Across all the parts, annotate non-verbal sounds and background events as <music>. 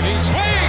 And he swings,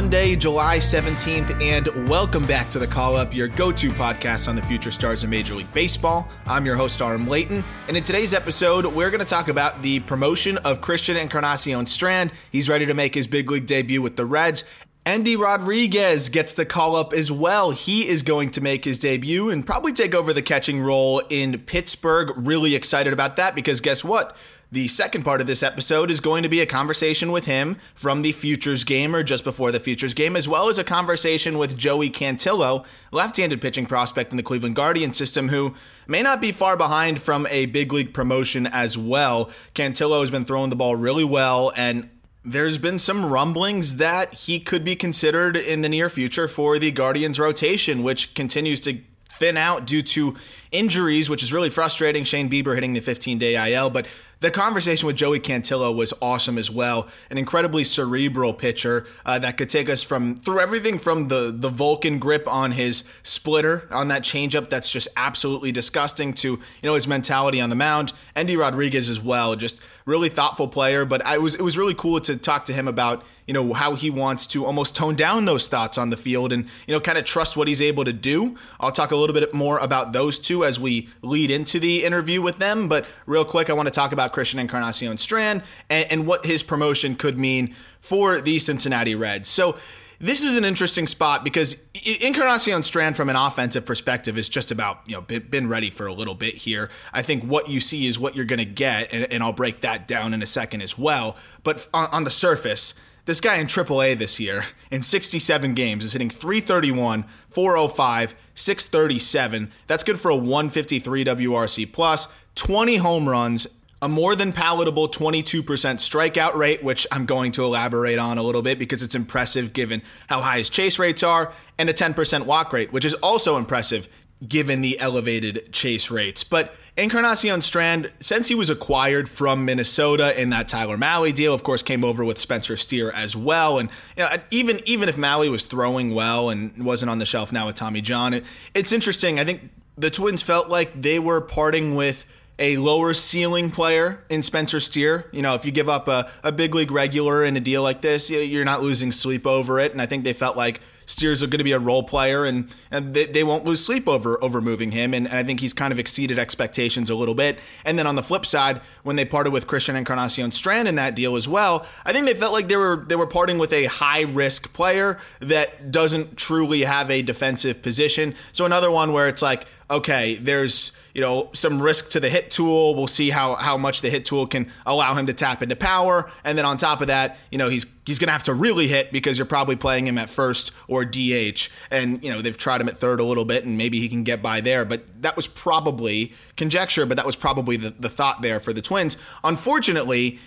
Monday, July 17th, and welcome back to the Call Up, your go to podcast on the future stars of Major League Baseball. I'm your host, Aram Leighton, and in today's episode, we're going to talk about the promotion of Christian Encarnacion Strand. He's ready to make his big league debut with the Reds. Endy Rodriguez gets the call up as well. He is going to make his debut and probably take over the catching role in Pittsburgh. Really excited about that because guess what? The second part of this episode is going to be a conversation with him from the Futures game or just before the Futures game, as well as a conversation with Joey Cantillo, left handed pitching prospect in the Cleveland Guardian system, who may not be far behind from a big league promotion as well. Cantillo has been throwing the ball really well, and there's been some rumblings that he could be considered in the near future for the Guardians rotation, which continues to thin out due to injuries, which is really frustrating. Shane Bieber hitting the 15 day IL, but the conversation with Joey Cantillo was awesome as well. An incredibly cerebral pitcher uh, that could take us from through everything from the the Vulcan grip on his splitter on that changeup that's just absolutely disgusting to you know his mentality on the mound. Endy Rodriguez as well, just really thoughtful player. But I was it was really cool to talk to him about you know how he wants to almost tone down those thoughts on the field and you know kind of trust what he's able to do. I'll talk a little bit more about those two as we lead into the interview with them. But real quick, I want to talk about Christian Encarnacion Strand and, and what his promotion could mean for the Cincinnati Reds. So this is an interesting spot because Encarnacion Strand, from an offensive perspective, is just about you know been ready for a little bit here. I think what you see is what you're going to get, and, I'll break that down in a second as well. But on the surface, this guy in AAA this year in 67 games is hitting 331, 405, 637. That's good for a 153 WRC plus, 20 home runs, a more than palatable 22% strikeout rate, which I'm going to elaborate on a little bit because it's impressive given how high his chase rates are, and a 10% walk rate, which is also impressive given the elevated chase rates. But Encarnacion Strand, since he was acquired from Minnesota in that Tyler Mahle deal, of course, came over with Spencer Steer as well. And you know, even even if Mahle was throwing well and wasn't on the shelf now with Tommy John, it, it's interesting. I think the Twins felt like they were parting with a lower ceiling player in Spencer Steer. You know, if you give up a, a big league regular in a deal like this, you're not losing sleep over it. And I think they felt like Steers are going to be a role player, and, and they, they, won't lose sleep over over moving him. And, and, I think he's kind of exceeded expectations a little bit. And then on the flip side, when they parted with Christian Encarnacion Strand in that deal as well, I think they felt like they were they were parting with a high risk player that doesn't truly have a defensive position. So another one where it's like, okay, there's you know some risk to the hit tool. We'll see how how much the hit tool can allow him to tap into power, and then on top of that, you know he's he's going to have to really hit because you're probably playing him at first or DH, and you know they've tried him at third a little bit, and maybe he can get by there. But that was probably conjecture, but that was probably the, the thought there for the Twins. Unfortunately,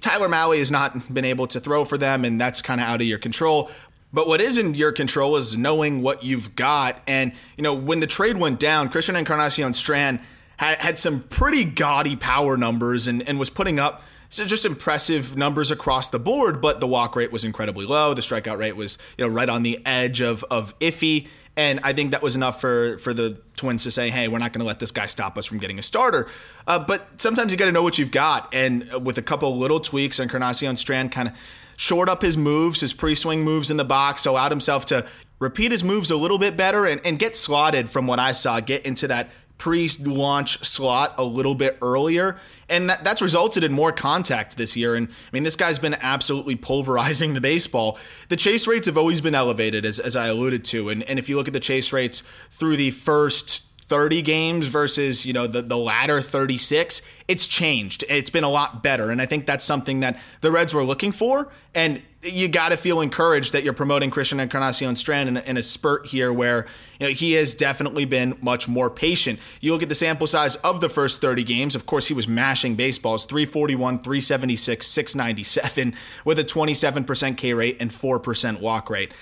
Tyler Mahle has not been able to throw for them, and that's kind of out of your control. But what is in your control is knowing what you've got. And, you know, when the trade went down, Christian Encarnacion Strand had, had some pretty gaudy power numbers and, and was putting up just impressive numbers across the board, but the walk rate was incredibly low. The strikeout rate was, you know, right on the edge of of iffy. And I think that was enough for for the Twins to say, "Hey, we're not going to let this guy stop us from getting a starter." Uh, but sometimes you got to know what you've got, and with a couple little tweaks, Encarnacion Strand kind of shored up his moves, his pre-swing moves in the box, allowed himself to repeat his moves a little bit better and, and get slotted from what I saw, get into that pre-launch slot a little bit earlier. And that, that's resulted in more contact this year. And i mean this guy's been absolutely pulverizing the baseball. The chase rates have always been elevated as, as i alluded to. And, and if you look at the chase rates through the first 30 games versus you know the, the latter 36 it's changed. It's been a lot better. And i think that's something that the reds were looking for. And you got to feel encouraged that you're promoting christian encarnacion strand in a, in a spurt here where you know he has definitely been much more patient. You look at the sample size of the first 30 games of course he was mashing baseballs 341 376 697 with a 27% k rate and 4% walk rate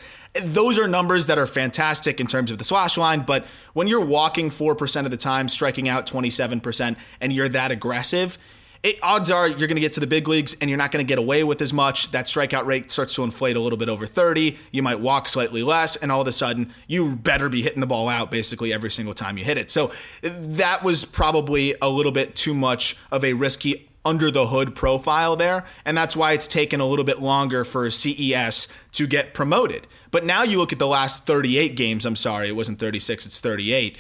those are numbers that are fantastic in terms of the slash line, but when you're walking 4% of the time, striking out 27%, and you're that aggressive, it, odds are you're going to get to the big leagues and you're not going to get away with as much. That strikeout rate starts to inflate a little bit over 30. You might walk slightly less, and all of a sudden, you better be hitting the ball out basically every single time you hit it. So that was probably a little bit too much of a risky under the hood profile there. And that's why it's taken a little bit longer for CES to get promoted. But now you look at the last 38 games, I'm sorry, it wasn't 36, it's 38.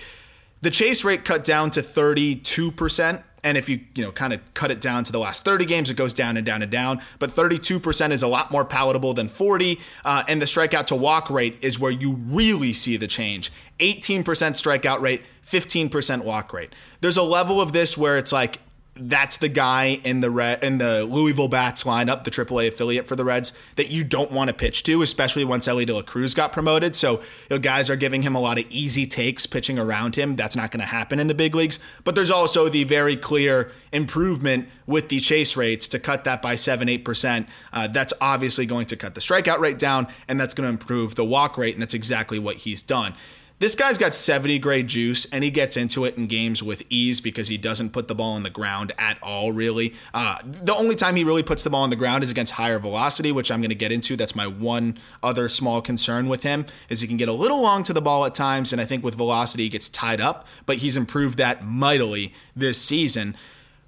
The chase rate cut down to 32%. And if you, you know, kind of cut it down to the last 30 games, it goes down and down and down. But 32% is a lot more palatable than 40. Uh, and the strikeout to walk rate is where you really see the change. 18% strikeout rate, 15% walk rate. There's a level of this where it's like that's the guy in the red in the Louisville Bats lineup, the AAA affiliate for the Reds, that you don't want to pitch to, especially once Elly De La Cruz got promoted. So you know, guys are giving him a lot of easy takes pitching around him. That's not going to happen in the big leagues. But there's also the very clear improvement with the chase rates to cut that by seven, eight percent. Uh, that's obviously going to cut the strikeout rate down, and that's going to improve the walk rate, and that's exactly what he's done. This guy's got 70 grade juice and he gets into it in games with ease because he doesn't put the ball on the ground at all, really. Uh, the only time he really puts the ball on the ground is against higher velocity, which I'm going to get into. That's my one other small concern with him is he can get a little long to the ball at times, and I think with velocity he gets tied up, but he's improved that mightily this season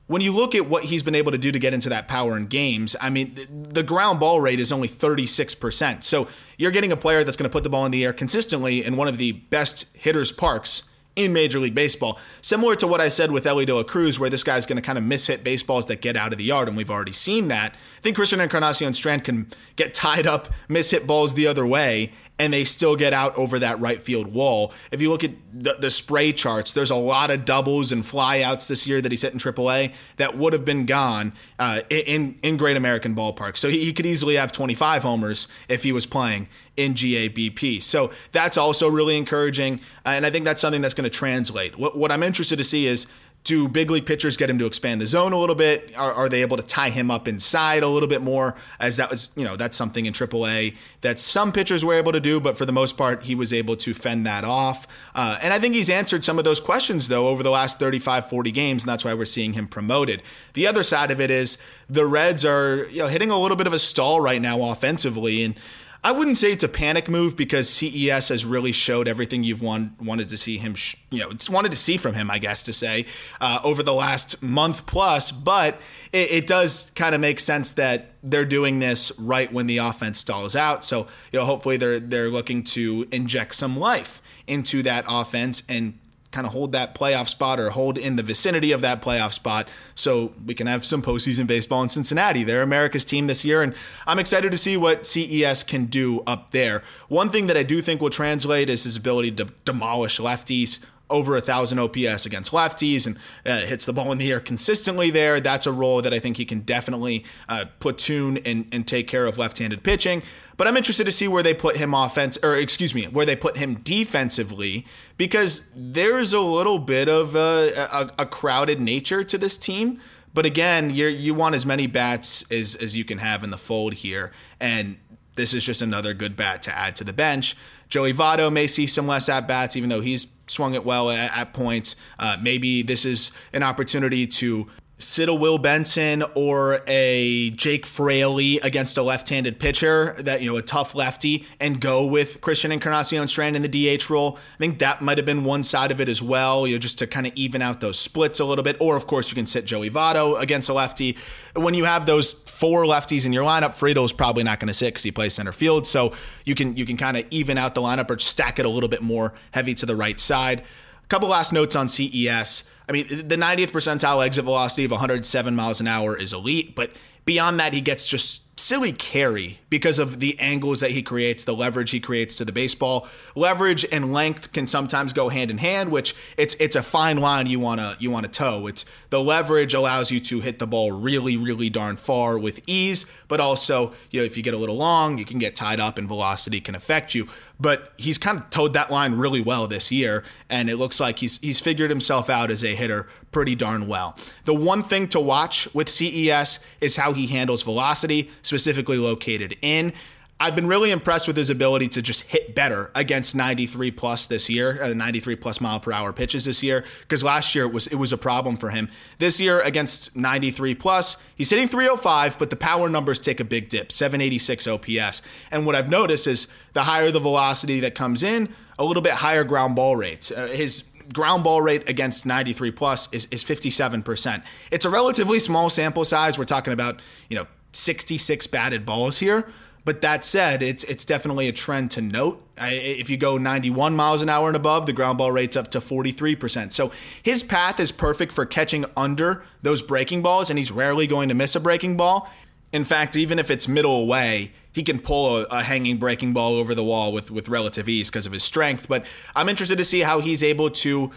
when you look at what he's been able to do to get into that power in games, I mean, the ground ball rate is only 36%. So you're getting a player that's going to put the ball in the air consistently in one of the best hitters' parks in Major League Baseball. Similar to what I said with Elly De La Cruz, where this guy's going to kind of mishit baseballs that get out of the yard, and we've already seen that. I think Christian Encarnacion Strand can get tied up, mishit balls the other way, and they still get out over that right field wall. If you look at the, the, spray charts, there's a lot of doubles and flyouts this year that he's hit in AAA that would have been gone uh, in in Great American Ballpark. So he, he, could easily have 25 homers if he was playing in GABP. So that's also really encouraging, uh, and I think that's something that's going to translate. What, what I'm interested to see is do big league pitchers get him to expand the zone a little bit? Are, are, they able to tie him up inside a little bit more? As that was, you know, that's something in AAA that some pitchers were able to do, but for the most part, he was able to fend that off. Uh, and I think he's answered some of those questions, though, over the last 35, 40 games, and that's why we're seeing him promoted. The other side of it is the Reds are, you know, hitting a little bit of a stall right now offensively. And I wouldn't say it's a panic move because CES has really showed everything you've want, wanted to see him, sh- you know, it's wanted to see from him, I guess to say, uh, over the last month plus. But it, it does kind of make sense that they're doing this right when the offense stalls out. So, you know, hopefully they're they're looking to inject some life into that offense and kind of hold that playoff spot or hold in the vicinity of that playoff spot so we can have some postseason baseball in Cincinnati. They're America's team this year, and I'm excited to see what CES can do up there. One thing that I do think will translate is his ability to demolish lefties over a thousand OPS against lefties and uh, hits the ball in the air consistently there. That's a role that I think he can definitely uh, platoon and, and take care of left-handed pitching. But I'm interested to see where they put him offense, or excuse me, where they put him defensively, because there's a little bit of a, a, a crowded nature to this team. But again, you you want as many bats as as you can have in the fold here, and this is just another good bat to add to the bench. Joey Votto may see some less at bats, even though he's swung it well at, at points. Uh, maybe this is an opportunity to sit a Will Benson or a Jake Fraley against a left-handed pitcher that you know a tough lefty and go with Christian Encarnacion Strand in the DH role. I think that might have been one side of it as well, you know, just to kind of even out those splits a little bit. Or of course you can sit Joey Votto against a lefty. When you have those four lefties in your lineup, Friedl's probably not going to sit because he plays center field, so you can you can kind of even out the lineup or stack it a little bit more heavy to the right side. Couple last notes on CES. I mean, the 90th percentile exit velocity of 107 miles an hour is elite, but beyond that, he gets just silly carry because of the angles that he creates, the leverage he creates to the baseball. Leverage and length can sometimes go hand in hand, which it's it's a fine line you wanna you wanna toe. It's the leverage allows you to hit the ball really really darn far with ease, but also you know if you get a little long, you can get tied up and velocity can affect you. But he's kind of toed that line really well this year, and it looks like he's he's figured himself out as a hitter pretty darn well. The one thing to watch with CES is how he handles velocity specifically located in. I've been really impressed with his ability to just hit better against 93 plus this year, uh, 93 plus mile per hour pitches this year. Because last year it was it was a problem for him. This year against 93 plus, he's hitting 305, but the power numbers take a big dip, 786 OPS. And what I've noticed is the higher the velocity that comes in, a little bit higher ground ball rates. Uh, his ground ball rate against 93 plus is, is 57%. It's a relatively small sample size. We're talking about, you know, 66 batted balls here. But that said, it's it's definitely a trend to note. If you go 91 miles an hour and above, the ground ball rate's up to 43%. So his path is perfect for catching under those breaking balls, and he's rarely going to miss a breaking ball. In fact, even if it's middle away, he can pull a, a hanging breaking ball over the wall with, with relative ease because of his strength. But I'm interested to see how he's able to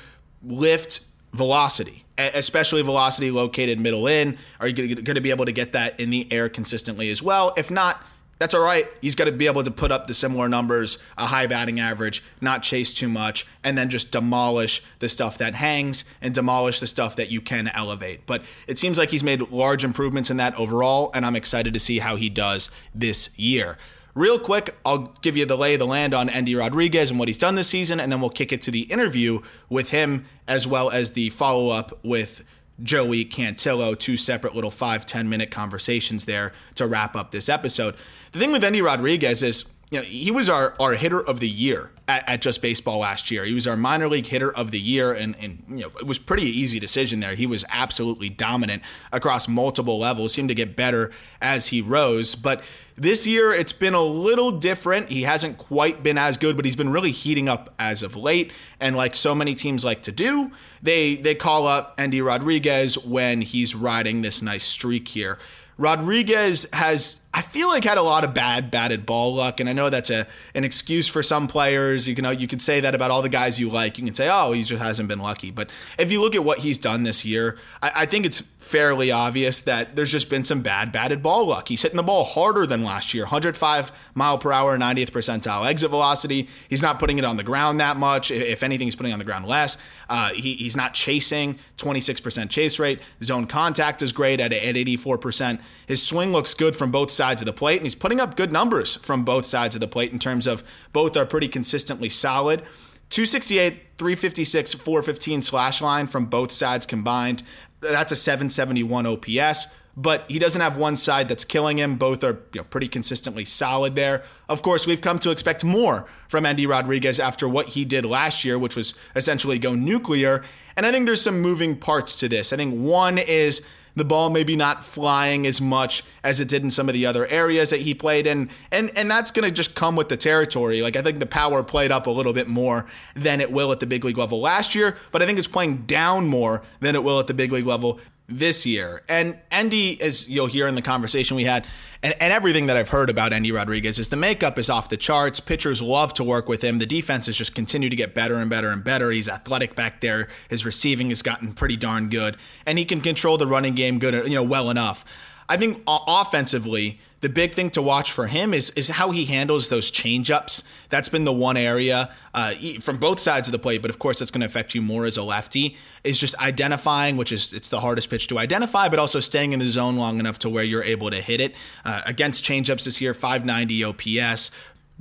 lift velocity, especially velocity located middle in. Are you going to be able to get that in the air consistently as well? If not, that's all right. He's got to be able to put up the similar numbers, a high batting average, not chase too much, and then just demolish the stuff that hangs and demolish the stuff that you can elevate. But it seems like he's made large improvements in that overall, and I'm excited to see how he does this year. Real quick, I'll give you the lay of the land on Endy Rodriguez and what he's done this season, and then we'll kick it to the interview with him as well as the follow up with Joey Cantillo, two separate little five ten minute conversations there to wrap up this episode. The thing with Endy Rodriguez is, you know, he was our, our hitter of the year at, at, Just Baseball last year. He was our minor league hitter of the year, and, and you know, it was pretty easy decision there. He was absolutely dominant across multiple levels, seemed to get better as he rose. But this year, it's been a little different. He hasn't quite been as good, but he's been really heating up as of late. And like so many teams like to do, they they call up Endy Rodriguez when he's riding this nice streak here. Rodriguez has I feel like had a lot of bad batted ball luck, and I know that's a an excuse for some players. You can you could say that about all the guys you like. You can say, oh, he just hasn't been lucky. But if you look at what he's done this year, I, I think it's fairly obvious that there's just been some bad batted ball luck. He's hitting the ball harder than last year, 105 mile per hour, 90th percentile exit velocity. He's not putting it on the ground that much. If anything, he's putting on the ground less. Uh, he, he's not chasing, 26% chase rate. Zone contact is great at, at 84%. His swing looks good from both sides of the plate, and he's putting up good numbers from both sides of the plate in terms of both are pretty consistently solid. 268, 356, 415 slash line from both sides combined. That's a 771 OPS, but he doesn't have one side that's killing him. Both are you know, pretty consistently solid there. Of course, we've come to expect more from Endy Rodriguez after what he did last year, which was essentially go nuclear. And I think there's some moving parts to this. I think one is the ball maybe not flying as much as it did in some of the other areas that he played in. And and that's going to just come with the territory. Like i think the power played up a little bit more than it will at the big league level last year but i think it's playing down more than it will at the big league level this year. And Endy, as you'll hear in the conversation we had, and, and, everything that I've heard about Endy Rodriguez is the makeup is off the charts. Pitchers love to work with him. The defense has just continued to get better and better and better. He's athletic back there. His receiving has gotten pretty darn good, and he can control the running game good, you know, well enough. I think offensively, the big thing to watch for him is is how he handles those changeups. That's been the one area uh, from both sides of the plate, but of course that's going to affect you more as a lefty. Is just identifying, which is it's the hardest pitch to identify, but also staying in the zone long enough to where you're able to hit it. Uh, against changeups this year, 590 OPS,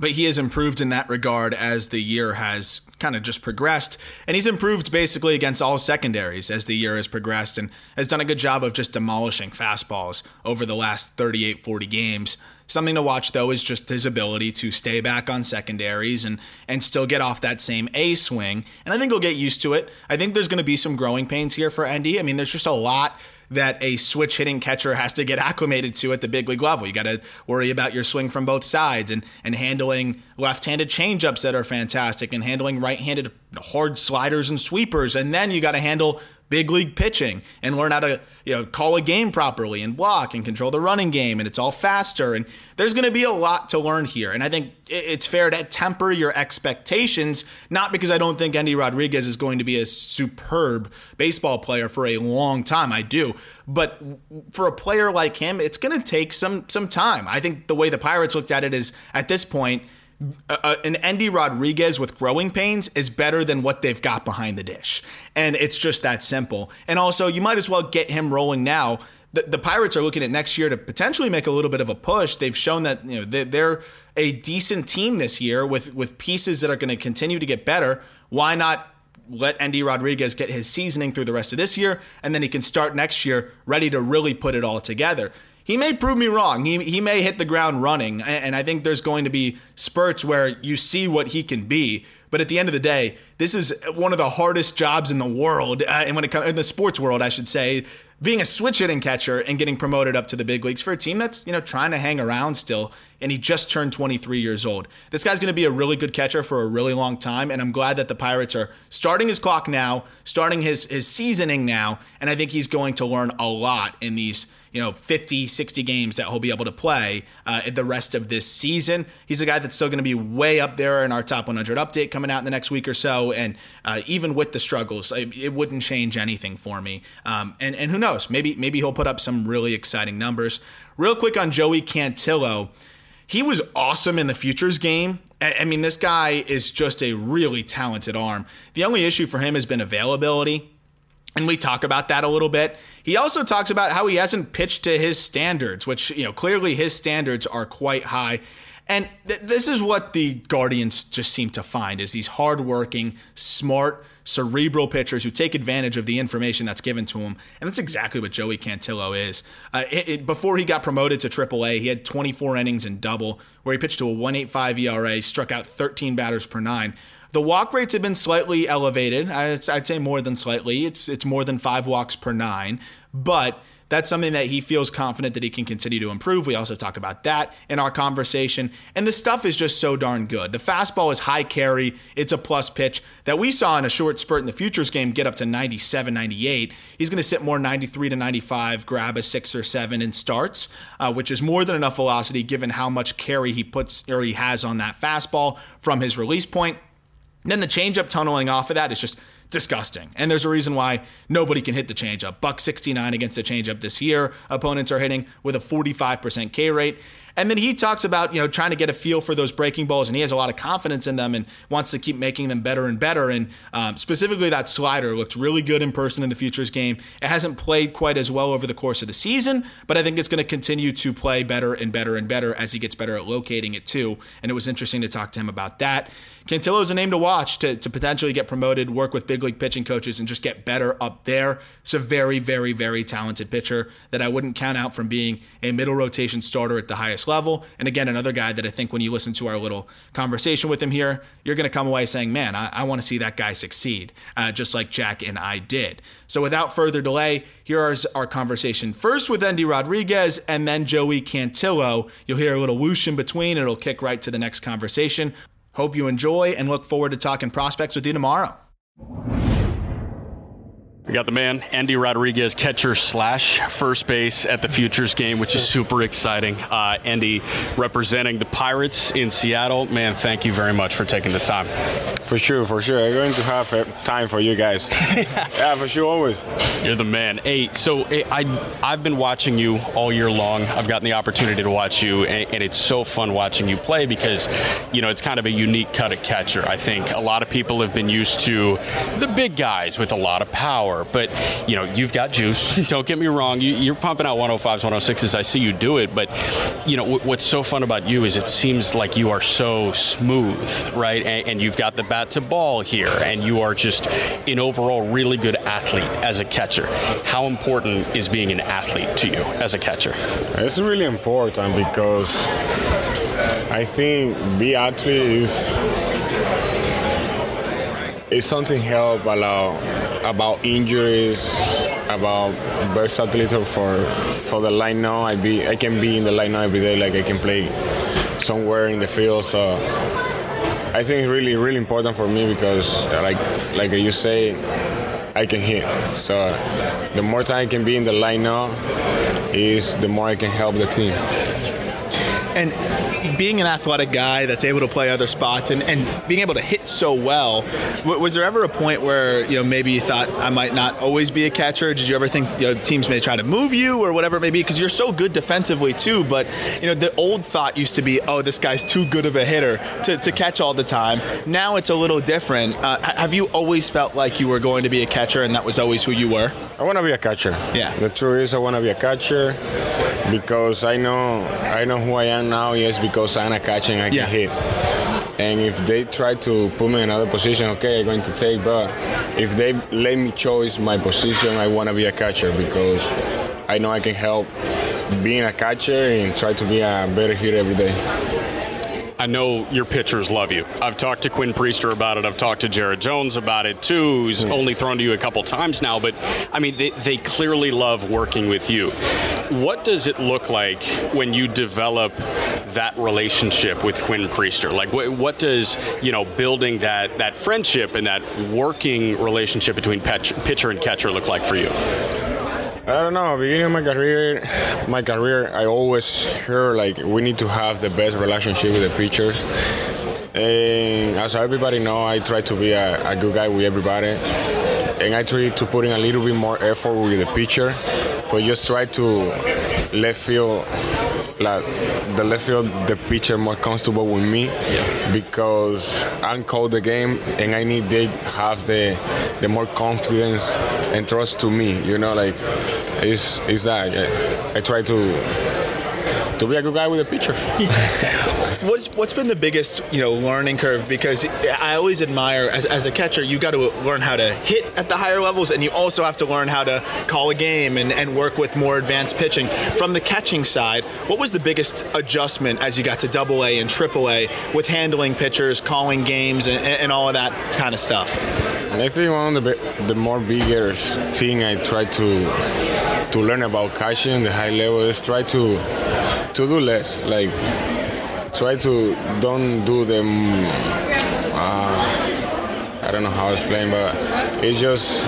but he has improved in that regard as the year has kind of just progressed. And he's improved basically against all secondaries as the year has progressed and has done a good job of just demolishing fastballs over the last 38, 40 games. Something to watch though is just his ability to stay back on secondaries and and still get off that same A swing. And I think he'll get used to it. I think there's going to be some growing pains here for Endy. I mean, there's just a lot that a switch hitting catcher has to get acclimated to at the big league level. You got to worry about your swing from both sides and, and handling left handed changeups that are fantastic and handling right handed hard sliders and sweepers. And then you got to handle big league pitching and learn how to you know call a game properly and block and control the running game and it's all faster. And there's going to be a lot to learn here. And I think it's fair to temper your expectations not because I don't think Endy Rodriguez is going to be a superb baseball player for a long time. I do. But for a player like him it's going to take some some time. I think the way the Pirates looked at it is at this point uh, an Endy Rodriguez with growing pains is better than what they've got behind the dish. And it's just that simple. And also, you might as well get him rolling now. The, the Pirates are looking at next year to potentially make a little bit of a push. They've shown that you know they're, they're a decent team this year with with pieces that are going to continue to get better. Why not let Endy Rodriguez get his seasoning through the rest of this year, and then he can start next year ready to really put it all together he may prove me wrong. He, he may hit the ground running. And I think there's going to be spurts where you see what he can be. But at the end of the day, this is one of the hardest jobs in the world. Uh, and when it comes in the sports world, I should say, being a switch hitting catcher and getting promoted up to the big leagues for a team that's, you know, trying to hang around still. And he just turned 23 years old. This guy's going to be a really good catcher for a really long time. And I'm glad that the Pirates are starting his clock now, starting his, his seasoning now. And I think he's going to learn a lot in these you know 50 60 games that he'll be able to play uh, the rest of this season he's a guy that's still going to be way up there in our top 100 update coming out in the next week or so and uh, even with the struggles it wouldn't change anything for me um, and, and who knows maybe maybe he'll put up some really exciting numbers real quick on joey cantillo he was awesome in the futures game. I mean, this guy is just a really talented arm. The only issue for him has been availability. And we talk about that a little bit. He also talks about how he hasn't pitched to his standards, which, you know, clearly his standards are quite high. And th- this is what the Guardians just seem to find is these hardworking, smart, cerebral pitchers who take advantage of the information that's given to them. And that's exactly what Joey Cantillo is. Uh, it, it, before he got promoted to AAA, he had 24 innings in double, where he pitched to a 1.85 ERA, struck out 13 batters per nine. The walk rates have been slightly elevated. I'd, say more than slightly. It's it's more than five walks per nine, but that's something that he feels confident that he can continue to improve. We also talk about that in our conversation. And the stuff is just so darn good. The fastball is high carry, it's a plus pitch that we saw in a short spurt in the futures game get up to 97, 98. He's going to sit more 93 to 95, grab a six or seven in starts, uh, which is more than enough velocity given how much carry he puts or he has on that fastball from his release point. Then the changeup tunneling off of that is just disgusting. And there's a reason why nobody can hit the changeup. Buck 69 against the changeup this year. Opponents are hitting with a 45% K rate. And then he talks about, you know, trying to get a feel for those breaking balls, and he has a lot of confidence in them and wants to keep making them better and better. And um, specifically, that slider looks really good in person in the futures game. It hasn't played quite as well over the course of the season, but I think it's going to continue to play better and better and better as he gets better at locating it too. And it was interesting to talk to him about that. Cantillo is a name to watch to, to potentially get promoted, work with big league pitching coaches, and just get better up there. It's a very, very, very talented pitcher that I wouldn't count out from being a middle rotation starter at the highest level. And again, another guy that I think when you listen to our little conversation with him here, you're going to come away saying, man, I, I want to see that guy succeed, uh, just like Jack and I did. So without further delay, here is our conversation first with Endy Rodriguez and then Joey Cantillo. You'll hear a little whoosh in between. It'll kick right to the next conversation. Hope you enjoy and look forward to talking prospects with you tomorrow. We got the man, Endy Rodriguez, catcher slash first base at the Futures game, which is super exciting. Uh, Endy representing the Pirates in Seattle. Man, thank you very much for taking the time. For sure, for sure. I'm going to have uh, time for you guys. <laughs> yeah, for sure, always. You're the man. Hey, so eh, I I've been watching you all year long. I've gotten the opportunity to watch you, and, and it's so fun watching you play because, you know, it's kind of a unique cut at catcher. I think a lot of people have been used to the big guys with a lot of power, but you know, you've got juice. <laughs> Don't get me wrong. You, you're pumping out 105s, 106s. I see you do it, but you know, w- what's so fun about you is it seems like you are so smooth, right? And, and you've got the bat to ball here, and you are just an overall really good athlete as a catcher. How important is being an athlete to you as a catcher? It's really important because I think be athlete is is something help about about injuries, about versatility for for the line now. I be I can be in the line now every day, like I can play somewhere in the field. So I think really really important for me because like like you say, I can hit. So the more time I can be in the line now, is the more I can help the team. And being an athletic guy that's able to play other spots and, and being able to hit so well, was there ever a point where you know maybe you thought I might not always be a catcher? Did you ever think you know, teams may try to move you or whatever it may be? Because you're so good defensively too. But you know the old thought used to be, oh, this guy's too good of a hitter to, to catch all the time. Now it's a little different. Uh, have you always felt like you were going to be a catcher and that was always who you were? I want to be a catcher. Yeah. The truth is, I want to be a catcher because I know I know who I am now. Yes, because I'm a catcher and I can hit. And if they try to put me in another position, okay, I'm going to take. But if they let me choose my position, I want to be a catcher because I know I can help being a catcher and try to be a better hitter every day. I know your pitchers love you. I've talked to Quinn Priester about it. I've talked to Jared Jones about it too, who's hmm. only thrown to you a couple times now. But I mean, they, they clearly love working with you. What does it look like when you develop that relationship with Quinn Priester? Like, what, what does you know building that that friendship and that working relationship between pitch, pitcher and catcher look like for you? I don't know. Beginning of my career, my career, I always heard like we need to have the best relationship with the pitchers. And as everybody know, I try to be a, a good guy with everybody, and I try to put in a little bit more effort with the pitcher. For just try to let feel like the left field the pitcher more comfortable with me because I'm called the game and I need they have the the more confidence and trust to me. You know, like it's it's that I, I try to to be a good guy with a pitcher. <laughs> What's what's been the biggest you know learning curve? Because I always admire as, as a catcher, you got to learn how to hit at the higher levels, and you also have to learn how to call a game and, and work with more advanced pitching. From the catching side, what was the biggest adjustment as you got to Double A and Triple A with handling pitchers, calling games, and, and all of that kind of stuff? I think one of the the more bigger thing I try to to learn about catching the high level is try to to do less like try to don't do them uh, I don't know how to explain but it's just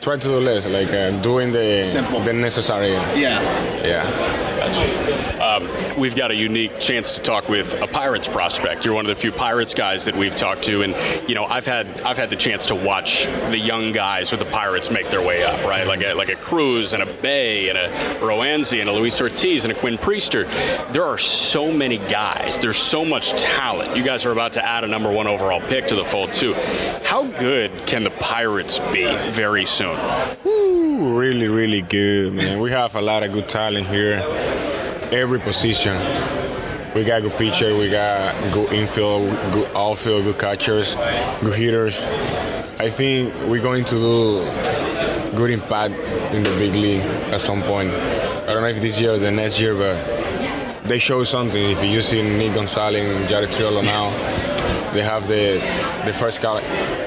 try to do less like uh, doing the Simple. the necessary Yeah. yeah Um, we've got a unique chance to talk with a Pirates prospect. You're one of the few Pirates guys that we've talked to, and you know I've had I've had the chance to watch the young guys with the Pirates make their way up, right? Like a, like a Cruz and a Bae and a Roansy and a Luis Ortiz and a Quinn Priester. There are so many guys. There's so much talent. You guys are about to add a number one overall pick to the fold too. How good can the Pirates be very soon? Ooh, really really good man we have a lot of good talent here every position. We got good pitcher we got good infield good outfield good catchers good hitters. I think we're going to do good impact in the big league at some point. I don't know if this year or the next year but they show something. If you see nick gonzalez and jared triolo now they have the the first guy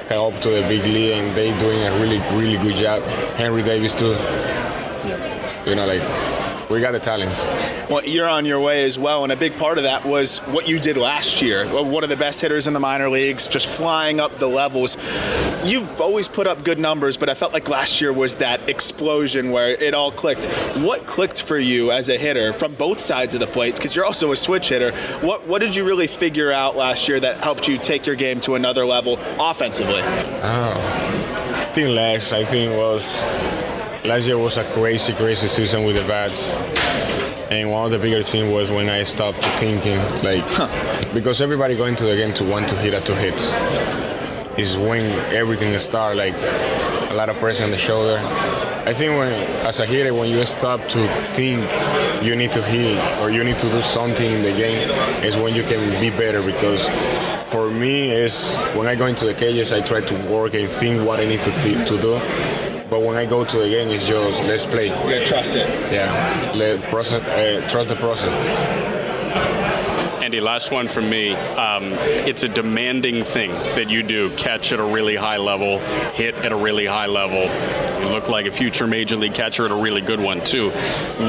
up to the big league and they doing a really really good job. Henry davis too. You know like we got the talents. Well, you're on your way as well, and a big part of that was what you did last year. One of the best hitters in the minor leagues, just flying up the levels. You've always put up good numbers, but I felt like last year was that explosion where it all clicked. What clicked for you as a hitter from both sides of the plate? Because you're also a switch hitter. What what did you really figure out last year that helped you take your game to another level offensively? Oh, I think last I think was last year was a crazy, crazy season with the bats. And one of the bigger things was when I stopped thinking, like, because everybody going to the game to want to hit at two hits. Is when everything starts, like, a lot of pressure on the shoulder. I think when, as a hitter, when you stop to think you need to hit or you need to do something in the game, is when you can be better. Because for me, is when I go into the cages, I try to work and think what I need to th- to do but when I go to the game, it's just let's play. You gotta trust it. Yeah, let process, uh, trust the process. Last one from me. Um, it's a demanding thing that you do catch at a really high level, hit at a really high level. You look like a future major league catcher at a really good one, too.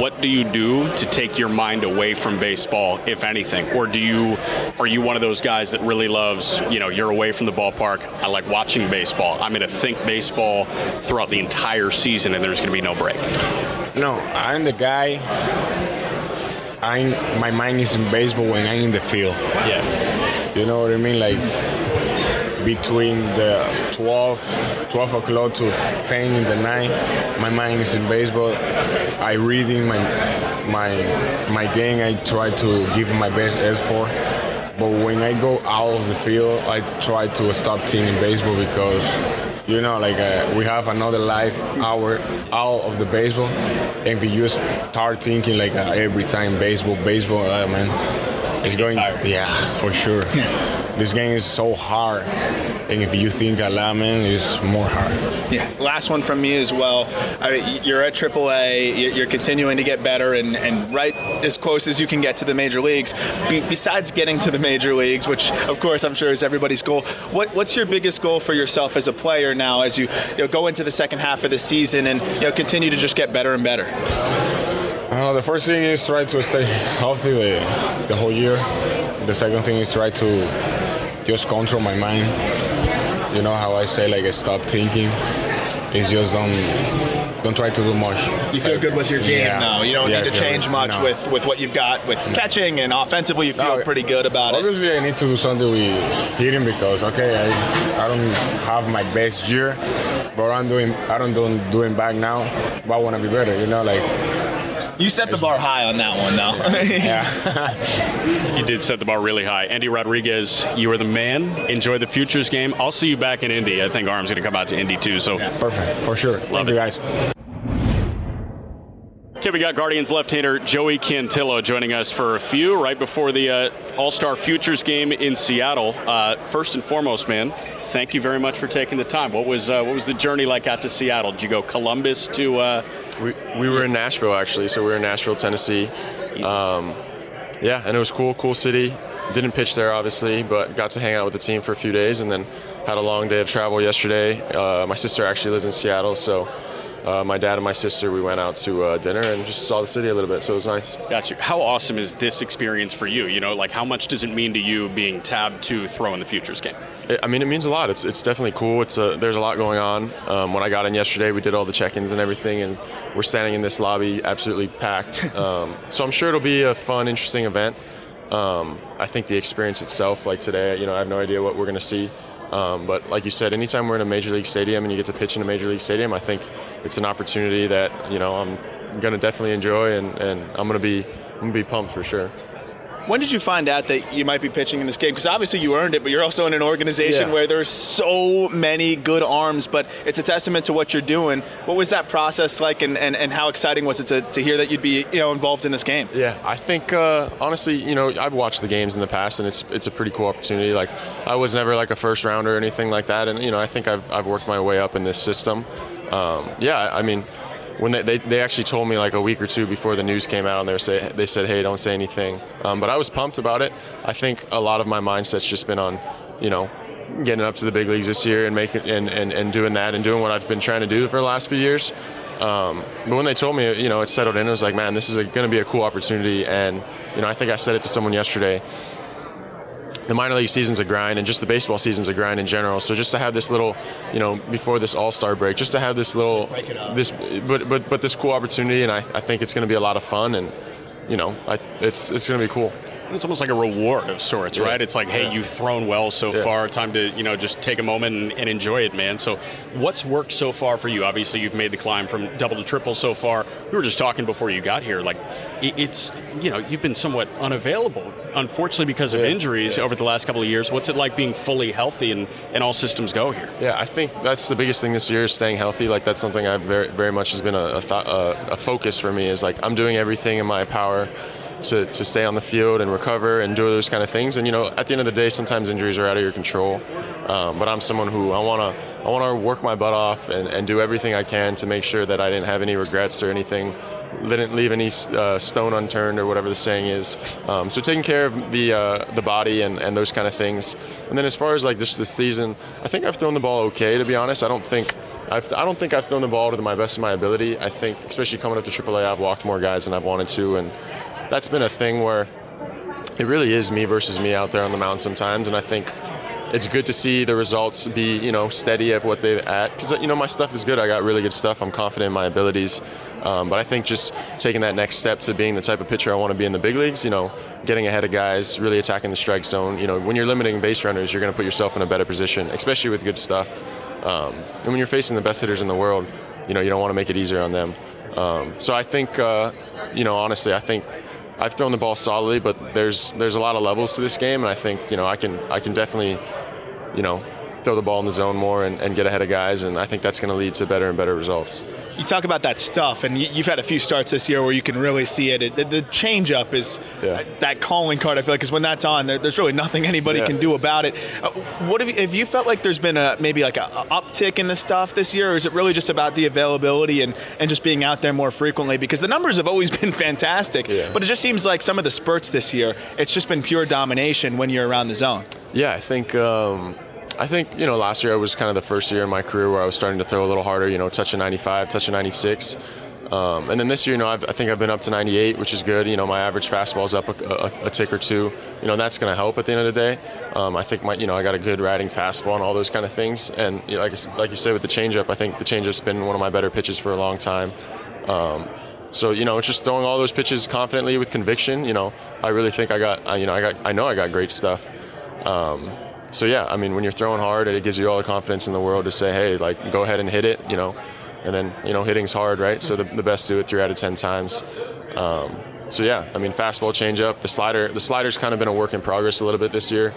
What do you do to take your mind away from baseball, if anything? Or do you are you one of those guys that really loves, you know, you're away from the ballpark, I like watching baseball. I'm going to think baseball throughout the entire season and there's going to be no break? No, I'm the guy I'm, my mind is in baseball when I'm in the field. Yeah. You know what I mean? Like between the 12, 12 o'clock to 10 in the night, my mind is in baseball. I reading my my my game. I try to give my best effort. But when I go out of the field, I try to stop thinking baseball because you know, like uh, we have another life hour out of the baseball, and we just start thinking like uh, every time baseball, baseball, uh, man, it's going. Yeah, for sure. this game is so hard, and if you think a lot, man, it's more hard. Yeah. Last one from me as well. I mean, you're at AAA. You're continuing to get better, and, and right as close as you can get to the major leagues. Be- besides getting to the major leagues, which of course I'm sure is everybody's goal. What, what's your biggest goal for yourself as a player now, as you, you know, go into the second half of the season and you know, continue to just get better and better? Uh, the first thing is try to stay healthy the, the whole year. The second thing is try to just control my mind. You know how I say like stop thinking. It's just don't don't try to do much. You feel good with your game Yeah. now. You don't Yeah, need to change much No. with, with what you've got with catching and offensively. You feel No, pretty good about it. Obviously, I need to do something with hitting because okay, I, I don't have my best year, but I'm doing I don't do doing back now. But I want to be better. You know, like You set the bar high on that one, though. yeah. <laughs> <laughs> You did set the bar really high. Endy Rodriguez, you are the man. Enjoy the futures game. I'll see you back in Indy. I think Aram's going to come out to Indy too. So Perfect for sure. Thank you it. guys. Okay, we got Guardians left-hander Joey Cantillo joining us for a few right before the uh, All-Star Futures game in Seattle. Uh, first and foremost, man, thank you very much for taking the time. What was uh, what was the journey like out to Seattle? Did you go Columbus to? We, we were in Nashville actually, so we were in Nashville, Tennessee. Um, yeah, and it was cool, cool city. Didn't pitch there obviously, but got to hang out with the team for a few days, and then had a long day of travel yesterday. Uh, my sister actually lives in Seattle, so uh, my dad and my sister we went out to uh, dinner and just saw the city a little bit, so it was nice. got you. How awesome is this experience for you? You know, like how much does it mean to you being tabbed to throw in the futures game? It, I mean, it means a lot. It's it's definitely cool. It's a, there's a lot going on. Um, when I got in yesterday, we did all the check-ins and everything, and we're standing in this lobby, absolutely packed. <laughs> Um, so I'm sure it'll be a fun, interesting event. Um, I think the experience itself, like today, you know, I have no idea what we're going to see. Um, but like you said, anytime we're in a major league stadium and you get to pitch in a major league stadium, I think it's an opportunity that you know I'm going to definitely enjoy, and, and I'm going to be I'm going to be pumped for sure. When did you find out that you might be pitching in this game? Because obviously you earned it, but you're also in an organization Yeah. where there's so many good arms, but it's a testament to what you're doing. What was that process like, and, and, and how exciting was it to, to hear that you'd be you know involved in this game? Yeah, I think uh, honestly, you know, I've watched the games in the past, and it's it's a pretty cool opportunity. Like, I was never like a first rounder or anything like that, and you know, I think I've I've worked my way up in this system. Um, yeah, I mean, when they, they they actually told me like a week or two before the news came out, and they say they said, hey, don't say anything. Um, but I was pumped about it. I think a lot of my mindset's just been on, you know. Getting up to the big leagues this year and making and, and, and doing that and doing what I've been trying to do for the last few years. Um, but when they told me, you know, it settled in, i was like, man, this is going to be a cool opportunity. And, you know, I think I said it to someone yesterday. The minor league season's a grind, and just the baseball season's a grind in general. So just to have this little, you know, before this All Star break, just to have this little, this, but but but this cool opportunity, and I, I think it's going to be a lot of fun, and you know, I, it's it's going to be cool. It's almost like a reward of sorts, Yeah. right? It's like, hey, Yeah. you've thrown well so Yeah. far. Time to, you know, just take a moment and, and enjoy it, man. So, what's worked so far for you? Obviously, you've made the climb from double to triple so far. We were just talking before you got here. Like, it's, you know, you've been somewhat unavailable, unfortunately, because of injuries over the last couple of years. What's it like being fully healthy and, and all systems go here? Yeah, I think that's the biggest thing this year is staying healthy. Like that's something I've very, very much has been a, a, thought, a, a focus for me. Is like I'm doing everything in my power to, to stay on the field and recover and do those kind of things. And you know, at the end of the day, sometimes injuries are out of your control. Um, but I'm someone who I want to I want to work my butt off and, and do everything I can to make sure that I didn't have any regrets or anything didn't leave any uh, stone unturned or whatever the saying is. Um, so taking care of the uh, the body and, and those kind of things. And then as far as like this this season, I think I've thrown the ball okay. To be honest, I don't think. I've, I don't think I've thrown the ball to my best of my ability. I think, especially coming up to AAA, I've walked more guys than I've wanted to, and that's been a thing where it really is me versus me out there on the mound sometimes. And I think it's good to see the results be, you know, steady at what they're at. Because, you know, my stuff is good. I got really good stuff. I'm confident in my abilities. Um, but I think just taking that next step to being the type of pitcher I want to be in the big leagues, you know, getting ahead of guys, really attacking the strike zone. You know, when you're limiting base runners, you're going to put yourself in a better position, especially with good stuff. Um, and when you're facing the best hitters in the world, you know, you don't want to make it easier on them. Um, so I think, uh, you know, honestly, I think I've thrown the ball solidly, but there's there's a lot of levels to this game, and I think you know I can I can definitely, you know, throw the ball in the zone more and, and get ahead of guys, and I think that's going to lead to better and better results. You talk about that stuff, and you- you've had a few starts this year where you can really see it. It- The, the changeup is Yeah. that calling card. I feel like because when that's on, there's really nothing <laughs> anybody Yeah. can do about it. Uh, what have you, have you felt like? There's been a maybe like a, a uptick in the stuff this year, or is it really just about the availability and, and just being out there more frequently? Because the numbers have always <laughs> been fantastic, Yeah. but it just seems like some of the spurts this year, it's just been pure domination when you're around the zone. Yeah, I think um, I think you know last year was kind of the first year in my career where I was starting to throw a little harder. You know, touching 95, touch a 96. Um, and then this year, you know, I've, I think I've been up to 98, which is good. You know, my average fastball's up a, a, a tick or two. You know, that's going to help at the end of the day. Um, I think my, you know, I got a good riding fastball and all those kind of things. And you know, like, like you said with the changeup, I think the changeup's been one of my better pitches for a long time. Um, so you know, it's just throwing all those pitches confidently with conviction. You know, I really think I got, you know, I got, I know I got great stuff. Um, so yeah, I mean, when you're throwing hard, it gives you all the confidence in the world to say, hey, like, go ahead and hit it. You know, and then you know, hitting's hard, right? So the, the best do it three out of ten times. Um, so yeah, I mean, fastball changeup, the slider, the slider's kind of been a work in progress a little bit this year.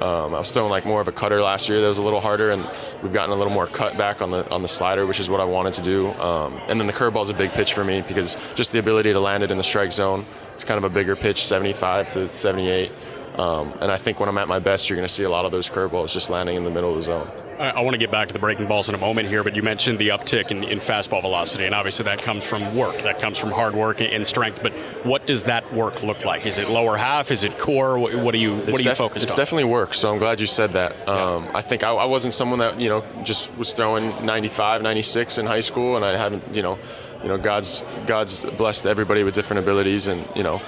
Um, I was throwing like more of a cutter last year that was a little harder, and we've gotten a little more cut back on the on the slider, which is what I wanted to do. Um, and then the curveball is a big pitch for me because just the ability to land it in the strike zone. It's kind of a bigger pitch, 75 to 78. Um, and I think when I'm at my best, you're going to see a lot of those curveballs just landing in the middle of the zone. I, I want to get back to the breaking balls in a moment here, but you mentioned the uptick in, in fastball velocity, and obviously that comes from work. That comes from hard work and strength. But what does that work look like? Is it lower half? Is it core? What, what are you What It's are you def- focused It's on? definitely work. So I'm glad you said that. Um, I think I, I wasn't someone that you know just was throwing 95, 96 in high school, and I haven't you know, you know God's God's blessed everybody with different abilities, and you know.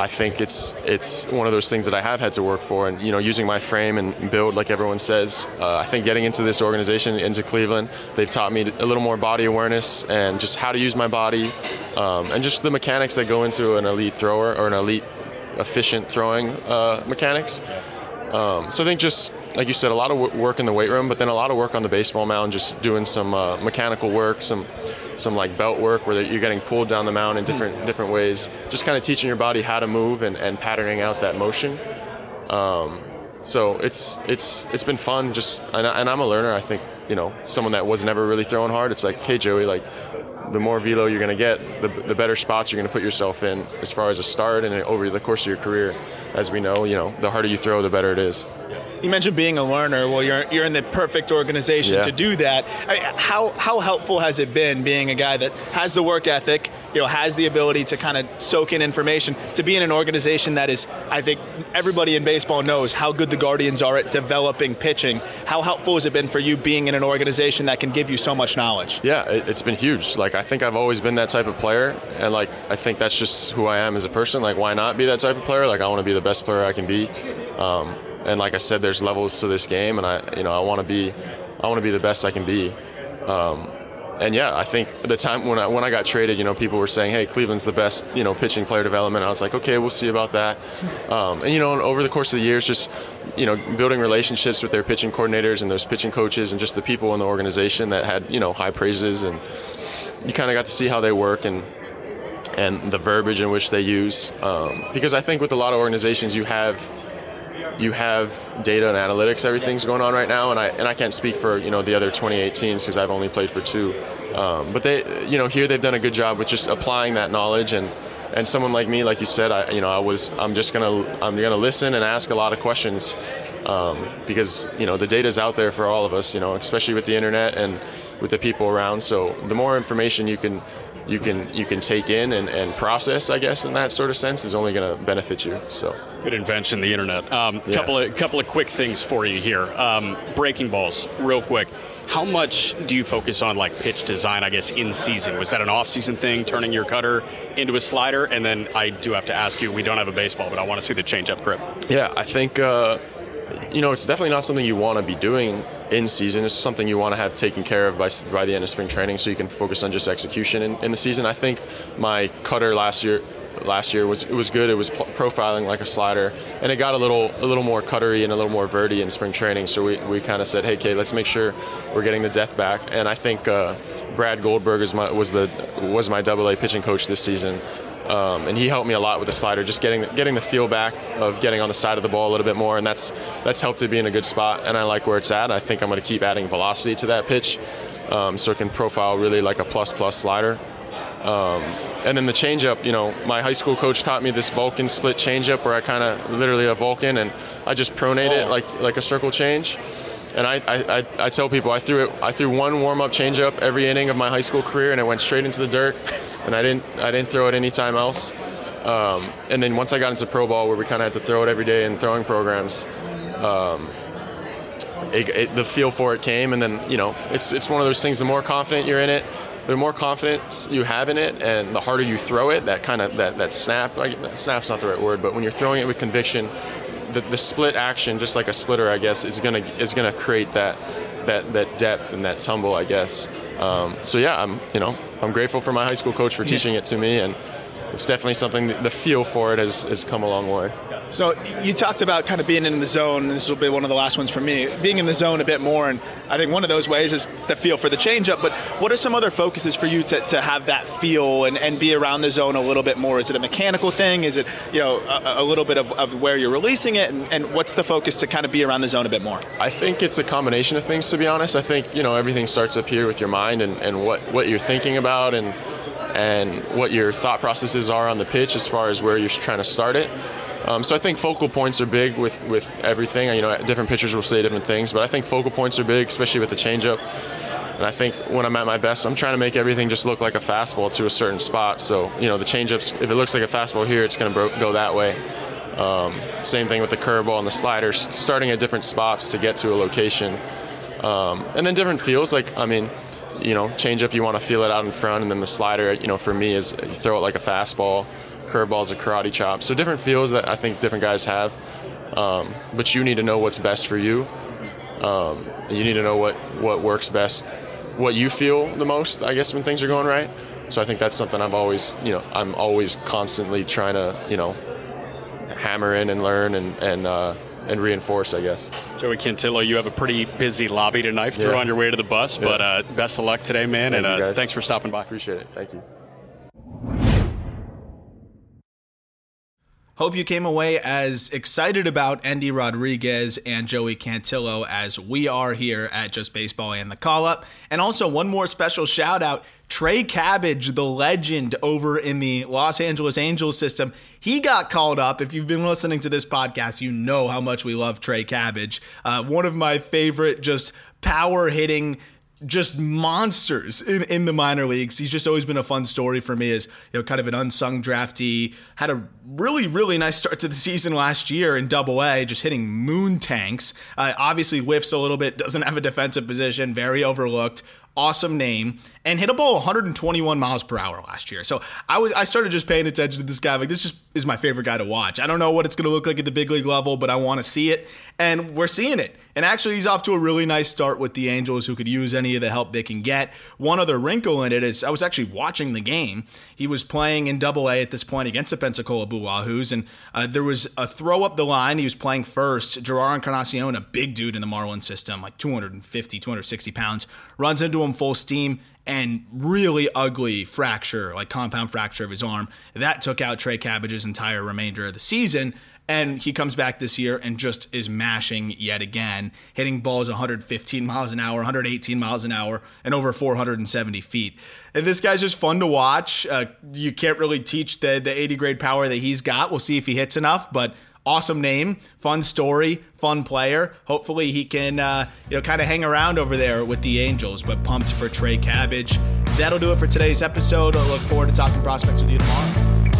I think it's it's one of those things that I have had to work for, and you know, using my frame and build, like everyone says. Uh, I think getting into this organization, into Cleveland, they've taught me a little more body awareness and just how to use my body, um, and just the mechanics that go into an elite thrower or an elite efficient throwing uh, mechanics. Um, so I think just like you said, a lot of work in the weight room, but then a lot of work on the baseball mound, just doing some uh, mechanical work, some some like belt work where you're getting pulled down the mound in different different ways. Just kind of teaching your body how to move and, and patterning out that motion. Um, so it's it's it's been fun. Just and, I, and I'm a learner. I think you know someone that was never really throwing hard. It's like, hey Joey, like the more velo you're going to get, the, the better spots you're going to put yourself in as far as a start and over the course of your career. As we know, you know, the harder you throw, the better it is. You mentioned being a learner. Well, you're you're in the perfect organization Yeah. to do that. I, how how helpful has it been being a guy that has the work ethic, you know, has the ability to kind of soak in information, to be in an organization that is, I think everybody in baseball knows how good the Guardians are at developing pitching. How helpful has it been for you being in an organization that can give you so much knowledge? Yeah, it, it's been huge. Like I think I've always been that type of player, and like I think that's just who I am as a person. Like why not be that type of player? Like I want to be the best player I can be. Um, and like I said, there's levels to this game, and I you know I want to be I want to be the best I can be. Um, and yeah, I think the time when I when I got traded, you know, people were saying, "Hey, Cleveland's the best, you know, pitching player development." I was like, "Okay, we'll see about that." Um, and you know, over the course of the years, just you know, building relationships with their pitching coordinators and those pitching coaches, and just the people in the organization that had you know high praises, and you kind of got to see how they work and and the verbiage in which they use. Um, because I think with a lot of organizations, you have you have data and analytics, everything's going on right now, and I and I can't speak for you know the other 28 teams because I've only played for two. Um, but they, you know, here they've done a good job with just applying that knowledge and. And someone like me, like you said, I, you know, I was, I'm just gonna, I'm gonna listen and ask a lot of questions, um, because you know the data's out there for all of us, you know, especially with the internet and with the people around. So the more information you can, you can, you can take in and, and process, I guess, in that sort of sense, is only going to benefit you. So Good invention, the internet. Um, Yeah. Couple of couple of quick things for you here. Um, breaking balls, real quick. How much do you focus on like pitch design? I guess in season was that an off season thing, turning your cutter into a slider? And then I do have to ask you. We don't have a baseball, but I want to see the changeup grip. Yeah, I think uh, you know it's definitely not something you want to be doing in season. It's something you want to have taken care of by by the end of spring training, so you can focus on just execution in, in the season. I think my cutter last year last year was it was good. It was profiling like a slider, and it got a little a little more cuttery and a little more verty in spring training. So we, we kind of said, hey, Kay, let's make sure we're getting the depth back. And I think uh, Brad Goldberg my was the was my Double A pitching coach this season. Um, and he helped me a lot with the slider, just getting getting the feel back of getting on the side of the ball a little bit more, and that's that's helped it be in a good spot. And I like where it's at. I think I'm going to keep adding velocity to that pitch, um, so it can profile really like a plus plus slider. Um, and then the changeup, you know, my high school coach taught me this Vulcan split changeup where I kind of literally a Vulcan and I just pronate it like like a circle change. And I, I, I, I tell people I threw it I threw one warm up changeup every inning of my high school career and it went straight into the dirt <laughs> and I didn't I didn't throw it any time else. Um, and then once I got into pro ball where we kind of had to throw it every day in throwing programs, um, it, it, the feel for it came, and then you know it's it's one of those things. The more confident you're in it, the more confidence you have in it, and the harder you throw it. That kind of that that snap, like, snap's not the right word, but when you're throwing it with conviction, the, the split action, just like a splitter, I guess, is gonna is gonna create that that that depth and that tumble, I guess. Um, so yeah, I'm you know I'm grateful for my high school coach for teaching it to me, and it's definitely something. The feel for it has, has come a long way. So you talked about kind of being in the zone, and this will be one of the last ones for me. Being in the zone a bit more, and I think one of those ways is the feel for the changeup. But what are some other focuses for you to, to have that feel and, and be around the zone a little bit more? Is it a mechanical thing? Is it you know a, a little bit of, of where you're releasing it, and, and what's the focus to kind of be around the zone a bit more? I think it's a combination of things, to be honest. I think you know everything starts up here with your mind and, and what, what you're thinking about and and what your thought processes are on the pitch as far as where you're trying to start it. Um, so I think focal points are big with, with everything. You know, different pitchers will say different things, but I think focal points are big, especially with the changeup. And I think when I'm at my best, I'm trying to make everything just look like a fastball to a certain spot. So you know, the changeups, if it looks like a fastball here, it's going to bro- go that way. Um, same thing with the curveball and the sliders, starting at different spots to get to a location. Um, and then different feels, like I mean, you know, changeup you want to feel it out in front, and then the slider, you know, for me is you throw it like a fastball. Curveball is a karate chop. So different feels that I think different guys have. Um, but you need to know what's best for you. Um, and you need to know what what works best, what you feel the most. I guess when things are going right. So I think that's something I've always, you know, I'm always constantly trying to, you know, hammer in and learn and and uh, and reinforce. I guess. Joey Cantillo, you have a pretty busy lobby to knife through Yeah. on your way to the bus, Yeah. but uh, best of luck today, man, Thank and uh, thanks for stopping by. Appreciate it. Thank you. Hope you came away as excited about Endy Rodriguez and Joey Cantillo as we are here at Just Baseball and the Call Up. And also, one more special shout out Trey Cabbage, the legend over in the Los Angeles Angels system. He got called up. If you've been listening to this podcast, you know how much we love Trey Cabbage. Uh, one of my favorite, just power hitting just monsters in, in the minor leagues. He's just always been a fun story for me as you know, kind of an unsung draftee. Had a really, really nice start to the season last year in Double A, just hitting moon tanks. Uh, obviously, whiffs a little bit, doesn't have a defensive position, very overlooked awesome name, and hit a ball 121 miles per hour last year. So I was I started just paying attention to this guy. Like this just is my favorite guy to watch. I don't know what it's going to look like at the big league level, but I want to see it, and we're seeing it. And actually, he's off to a really nice start with the Angels, who could use any of the help they can get. One other wrinkle in it is I was actually watching the game. He was playing in Double A at this point against the Pensacola Blue Wahoos, and uh, there was a throw up the line. He was playing first. Jerar Encarnacion, a big dude in the Marlins system, like 250, 260 pounds, runs into him full steam and really ugly fracture, like compound fracture of his arm. That took out Trey Cabbage's entire remainder of the season. And he comes back this year and just is mashing yet again, hitting balls 115 miles an hour, 118 miles an hour, and over 470 feet. And this guy's just fun to watch. Uh, you can't really teach the, the 80 grade power that he's got. We'll see if he hits enough, but awesome name, fun story, fun player. Hopefully he can uh, you know kind of hang around over there with the Angels. But pumped for Trey Cabbage. That'll do it for today's episode. I look forward to talking prospects with you tomorrow.